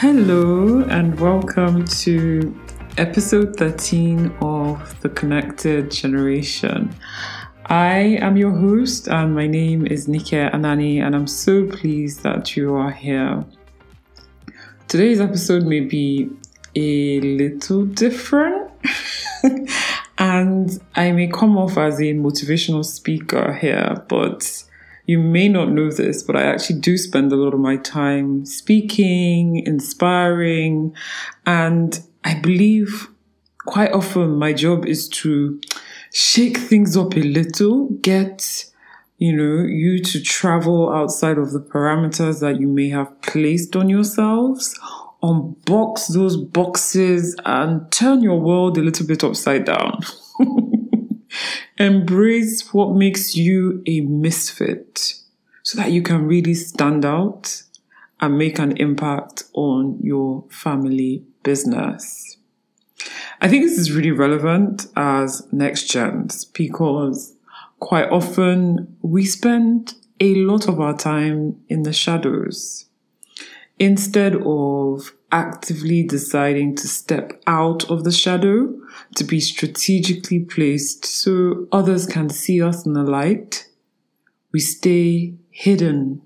Hello, and welcome to episode 13 of The Connected Generation. I am your host, and my name is Nike Anani, and I'm so pleased that you are here. Today's episode may be a little different, and I may come off as a motivational speaker here, but you may not know this, but I actually do spend a lot of my time speaking, inspiring, and I believe quite often my job is to shake things up a little, get you know, you to travel outside of the parameters that you may have placed on yourselves, unbox those boxes and turn your world a little bit upside down. Embrace what makes you a misfit so that you can really stand out and make an impact on your family business. I think this is really relevant as next gens because quite often we spend a lot of our time in the shadows instead of actively deciding to step out of the shadow to be strategically placed so others can see us in the light. We stay hidden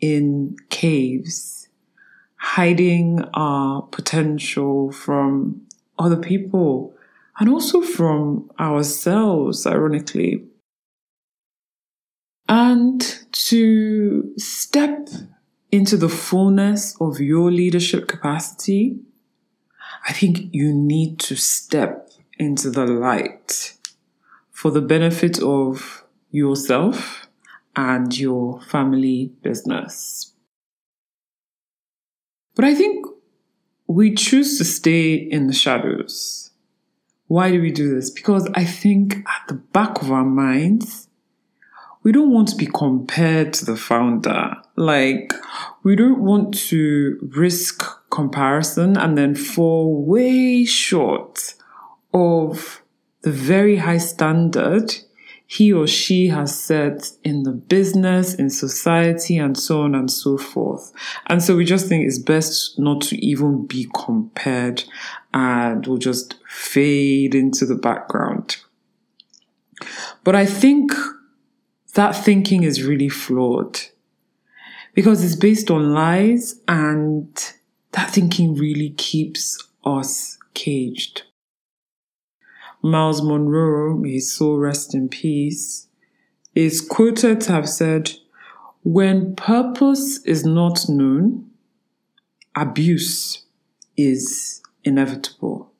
in caves, hiding our potential from other people and also from ourselves, ironically. And to step into the fullness of your leadership capacity, I think you need to step into the light for the benefit of yourself and your family business. But I think we choose to stay in the shadows. Why do we do this? Because I think at the back of our minds, we don't want to be compared to the founder. Like, we don't want to risk comparison and then fall way short of the very high standard he or she has set in the business, in society, and so on and so forth. And so we just think it's best not to even be compared and we'll just fade into the background. But I think that thinking is really flawed because it's based on lies and that thinking really keeps us caged. Myles Munroe, may his soul rest in peace, is quoted to have said, When purpose is not known, abuse is inevitable.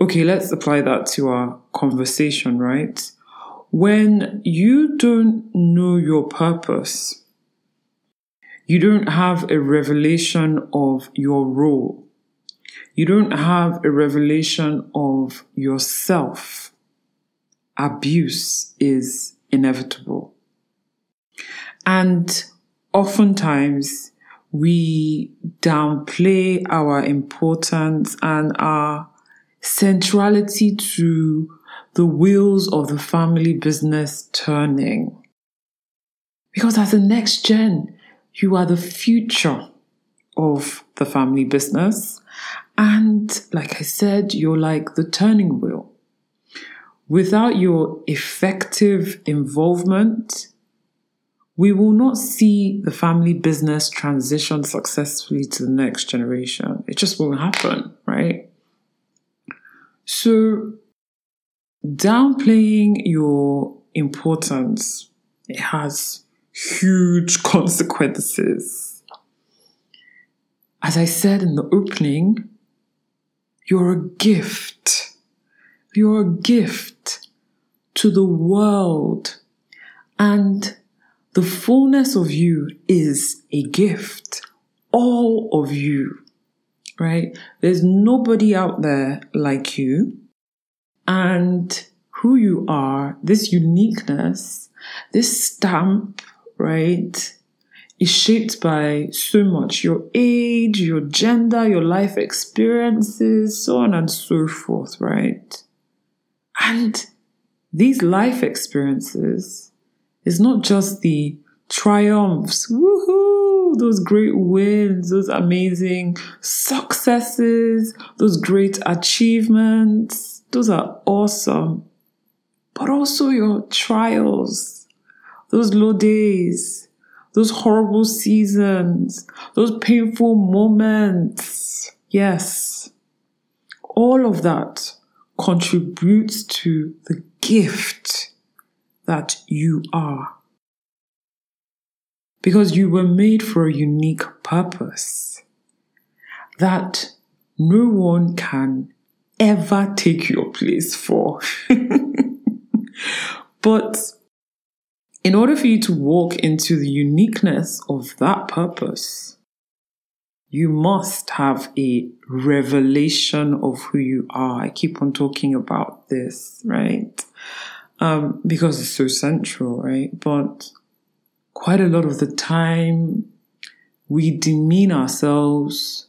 Okay, let's apply that to our conversation, right? When you don't know your purpose, you don't have a revelation of your role. You don't have a revelation of yourself. Abuse is inevitable. And oftentimes we downplay our importance and our centrality to the wheels of the family business turning. Because as the next gen, you are the future of the family business. And like I said, you're like the turning wheel. Without your effective involvement, we will not see the family business transition successfully to the next generation. It just won't happen, right? So downplaying your importance it has huge consequences. As I said in the opening, you're a gift. You're a gift to the world. And the fullness of you is a gift. All of you, right? There's nobody out there like you and who you are, this uniqueness, this stamp, right, is shaped by so much. Your age, your gender, your life experiences, so on and so forth, right? And these life experiences is not just the triumphs, woohoo, those great wins, those amazing successes, those great achievements. Those are awesome. But also your trials, those low days, those horrible seasons, those painful moments. Yes. All of that contributes to the gift that you are because you were made for a unique purpose that no one can ever take your place for. but in order for you to walk into the uniqueness of that purpose, you must have a revelation of who you are. I keep on talking about this, right? Um, because it's so central, right? But quite a lot of the time we demean ourselves,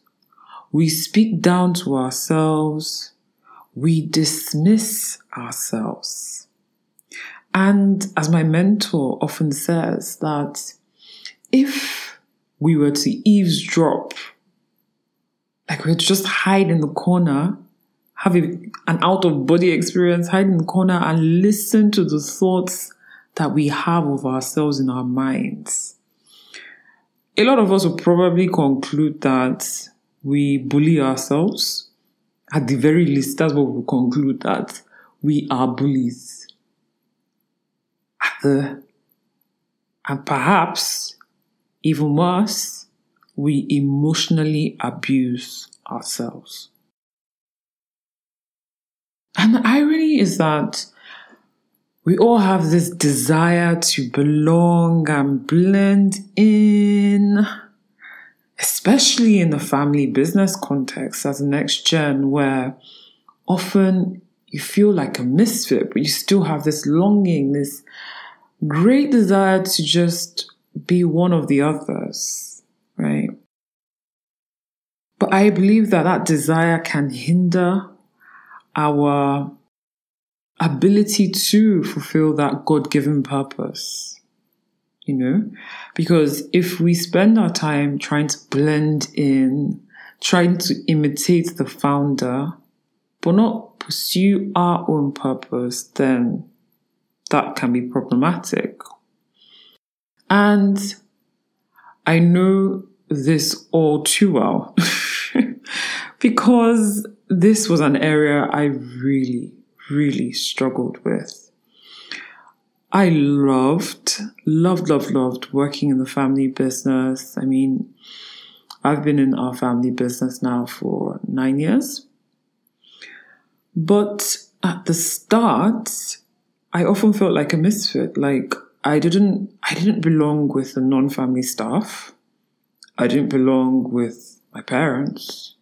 we speak down to ourselves, we dismiss ourselves. And as my mentor often says, that if we were to eavesdrop, like we would just hide in the corner, have an out of body experience, hide in the corner and listen to the thoughts that we have of ourselves in our minds. A lot of us will probably conclude that we bully ourselves. At the very least, that's what we'll conclude that we are bullies. At the, and perhaps even worse, we emotionally abuse ourselves. And the irony is that we all have this desire to belong and blend in, especially in the family business context as a next gen, where often you feel like a misfit, but you still have this longing, this great desire to just be one of the others, right? But I believe that that desire can hinder our ability to fulfill that God given purpose. You know, because if we spend our time trying to blend in, trying to imitate the founder, but not pursue our own purpose, then that can be problematic. And I know this all too well because this was an area I really, really struggled with. I loved, loved, loved, loved working in the family business. I mean, I've been in our family business now for nine years. But at the start, I often felt like a misfit. Like I didn't, I didn't belong with the non-family staff. I didn't belong with my parents.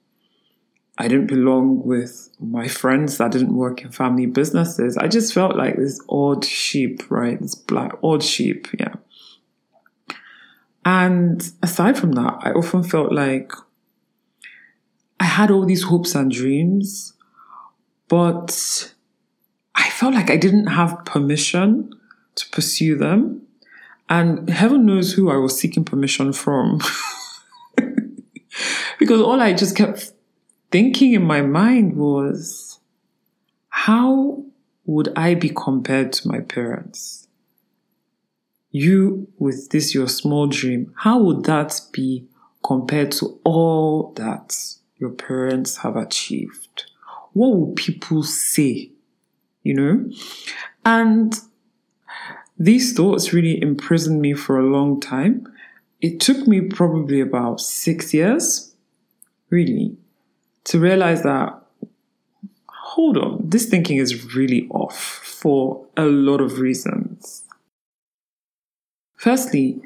I didn't belong with my friends that didn't work in family businesses. I just felt like this odd sheep, right? This black odd sheep, yeah. And aside from that, I often felt like I had all these hopes and dreams, but I felt like I didn't have permission to pursue them. And heaven knows who I was seeking permission from. because all I just kept thinking in my mind was, how would I be compared to my parents? You with this, your small dream, how would that be compared to all that your parents have achieved? What will people say? You know? And these thoughts really imprisoned me for a long time. It took me probably about six years, really, to realize that, hold on, this thinking is really off for a lot of reasons. Firstly,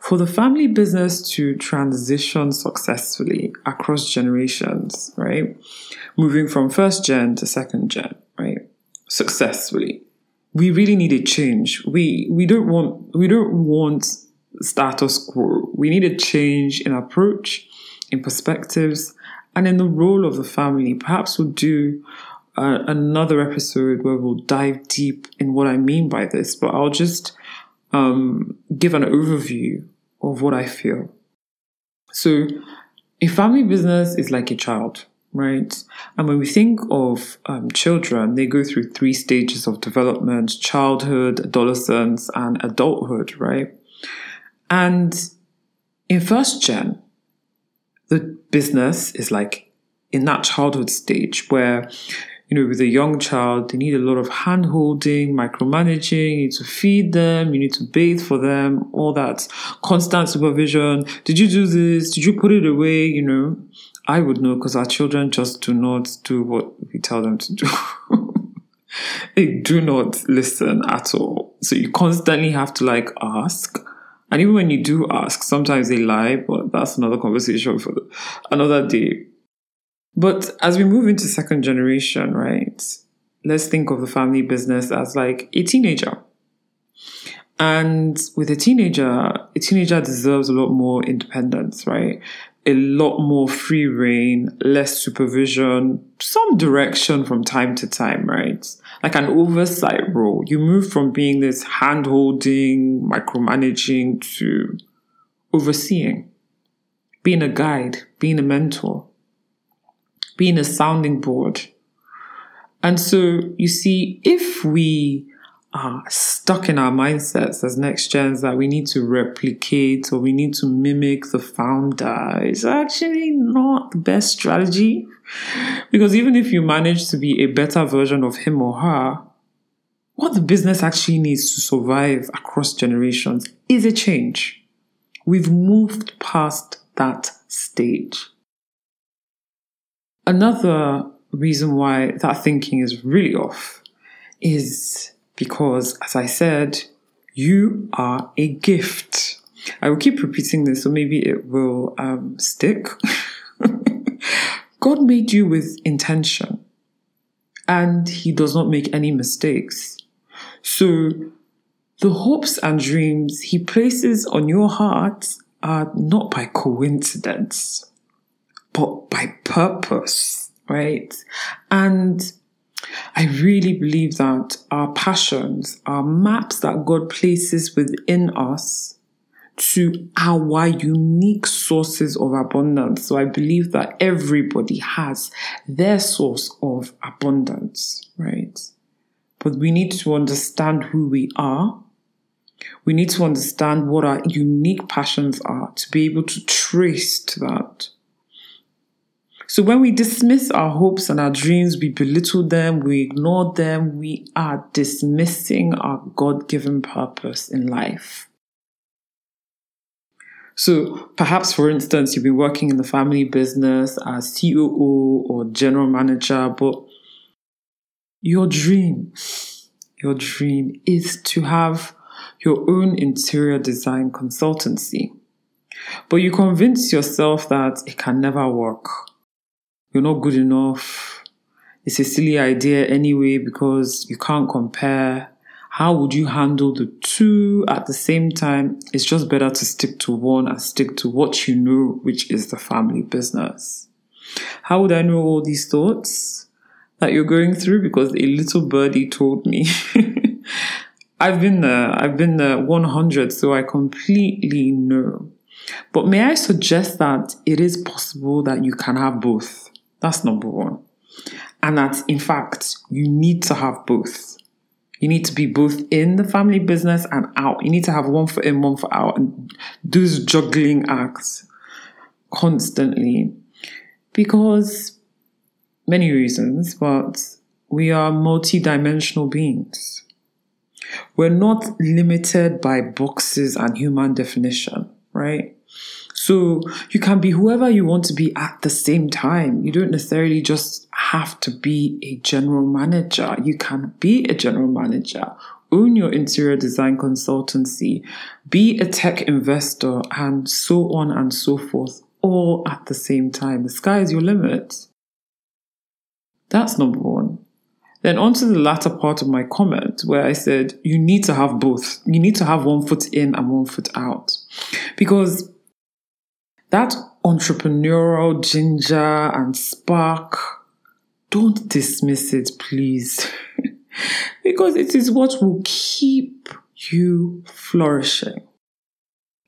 for the family business to transition successfully across generations, right? Moving from first gen to second gen, right? Successfully. We really need a change. We we don't want we don't want status quo. We need a change in approach, in perspectives, and in the role of the family. Perhaps we'll do uh, another episode where we'll dive deep in what I mean by this, but I'll just um, give an overview of what I feel. So, a family business is like a child, right? And when we think of um, children, they go through three stages of development childhood, adolescence, and adulthood, right? And in first gen, the business is like in that childhood stage where you know, with a young child, they need a lot of hand holding, micromanaging, you need to feed them, you need to bathe for them, all that constant supervision. Did you do this? Did you put it away? You know, I would know because our children just do not do what we tell them to do. they do not listen at all. So you constantly have to like ask. And even when you do ask, sometimes they lie, but that's another conversation for another day. But as we move into second generation, right? Let's think of the family business as like a teenager. And with a teenager, a teenager deserves a lot more independence, right? A lot more free reign, less supervision, some direction from time to time, right? Like an oversight role. You move from being this hand holding, micromanaging to overseeing, being a guide, being a mentor being a sounding board. And so you see, if we are stuck in our mindsets as next gens that we need to replicate or we need to mimic the founder, it's actually not the best strategy. Because even if you manage to be a better version of him or her, what the business actually needs to survive across generations is a change. We've moved past that stage. Another reason why that thinking is really off is because, as I said, you are a gift. I will keep repeating this, so maybe it will um, stick. God made you with intention, and He does not make any mistakes. So, the hopes and dreams He places on your heart are not by coincidence but by purpose, right? And I really believe that our passions are maps that God places within us to our unique sources of abundance. So I believe that everybody has their source of abundance, right? But we need to understand who we are. We need to understand what our unique passions are to be able to trace to that. So when we dismiss our hopes and our dreams, we belittle them, we ignore them, we are dismissing our God given purpose in life. So perhaps, for instance, you've been working in the family business as COO or general manager, but your dream, your dream is to have your own interior design consultancy. But you convince yourself that it can never work you're not good enough. It's a silly idea anyway because you can't compare. How would you handle the two at the same time? It's just better to stick to one and stick to what you know, which is the family business. How would I know all these thoughts that you're going through? Because a little birdie told me. I've been there. I've been there 100, so I completely know. But may I suggest that it is possible that you can have both? That's number one. And that, in fact, you need to have both. You need to be both in the family business and out. You need to have one foot in, one foot out, and do those juggling acts constantly. Because many reasons, but we are multi-dimensional beings. We're not limited by boxes and human definition, right? So you can be whoever you want to be at the same time. You don't necessarily just have to be a general manager. You can be a general manager, own your interior design consultancy, be a tech investor, and so on and so forth, all at the same time. The sky is your limit. That's number one. Then on to the latter part of my comment where I said you need to have both. You need to have one foot in and one foot out. Because that entrepreneurial ginger and spark, don't dismiss it, please. because it is what will keep you flourishing.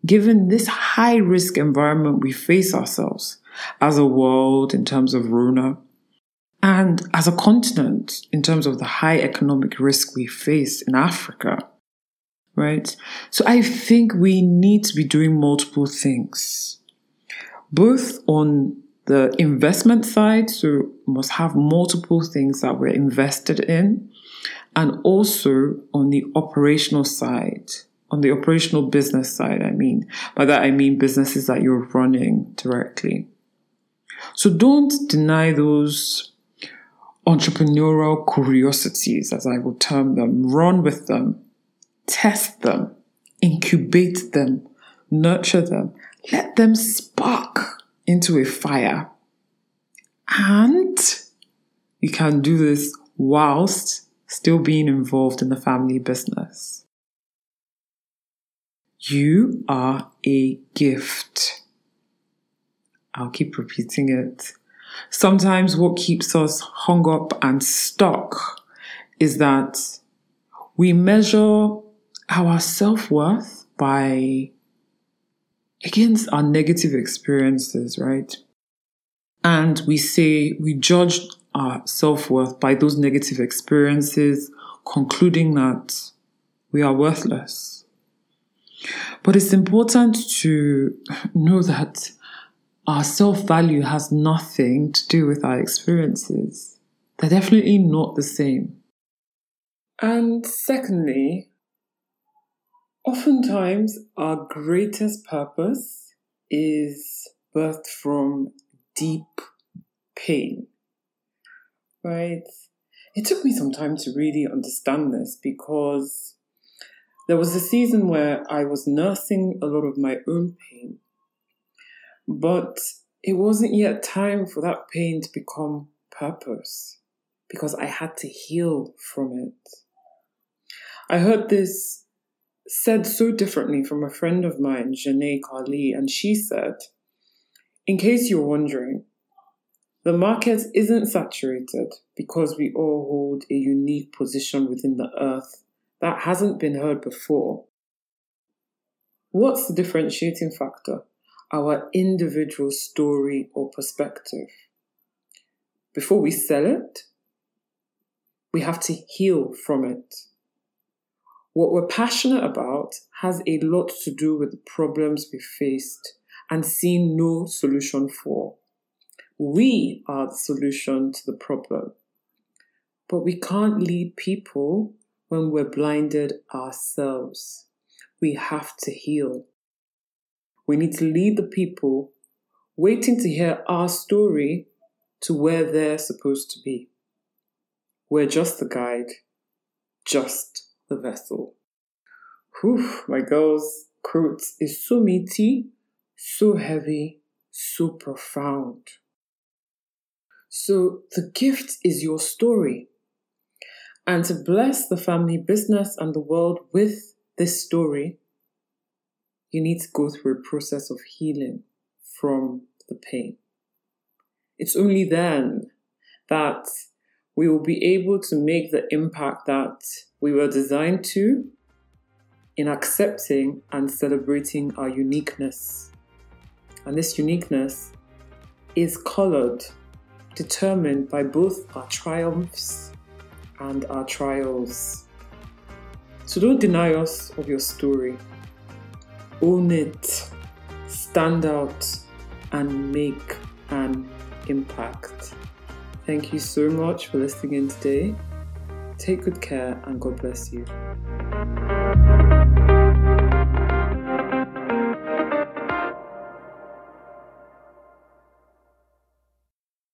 Given this high risk environment we face ourselves as a world in terms of Rona, and as a continent in terms of the high economic risk we face in Africa, right? So I think we need to be doing multiple things, both on the investment side, so must have multiple things that we're invested in, and also on the operational side, on the operational business side, I mean. By that I mean businesses that you're running directly. So don't deny those entrepreneurial curiosities, as I will term them. Run with them, test them, incubate them, nurture them, let them spark into a fire. And you can do this whilst still being involved in the family business. You are a gift. I'll keep repeating it. Sometimes what keeps us hung up and stuck is that we measure our self worth by against our negative experiences, right? And we say we judge our self worth by those negative experiences, concluding that we are worthless. But it's important to know that our self value has nothing to do with our experiences. They're definitely not the same. And secondly, oftentimes our greatest purpose is birthed from deep pain, right? It took me some time to really understand this because there was a season where I was nursing a lot of my own pain but it wasn't yet time for that pain to become purpose because I had to heal from it. I heard this said so differently from a friend of mine, Janae Carly, and she said, In case you're wondering, the market isn't saturated because we all hold a unique position within the earth that hasn't been heard before. What's the differentiating factor? Our individual story or perspective. Before we sell it, we have to heal from it. What we're passionate about has a lot to do with the problems we faced and seen no solution for. We are the solution to the problem. But we can't lead people when we're blinded ourselves. We have to heal. We need to lead the people waiting to hear our story to where they're supposed to be. We're just the guide, just the vessel. Whew, my girl's quote is so meaty, so heavy, so profound. So the gift is your story. And to bless the family business and the world with this story, you need to go through a process of healing from the pain. It's only then that we will be able to make the impact that we were designed to in accepting and celebrating our uniqueness. And this uniqueness is colored, determined by both our triumphs and our trials. So don't deny us of your story own it, stand out, and make an impact. Thank you so much for listening in today. Take good care and God bless you.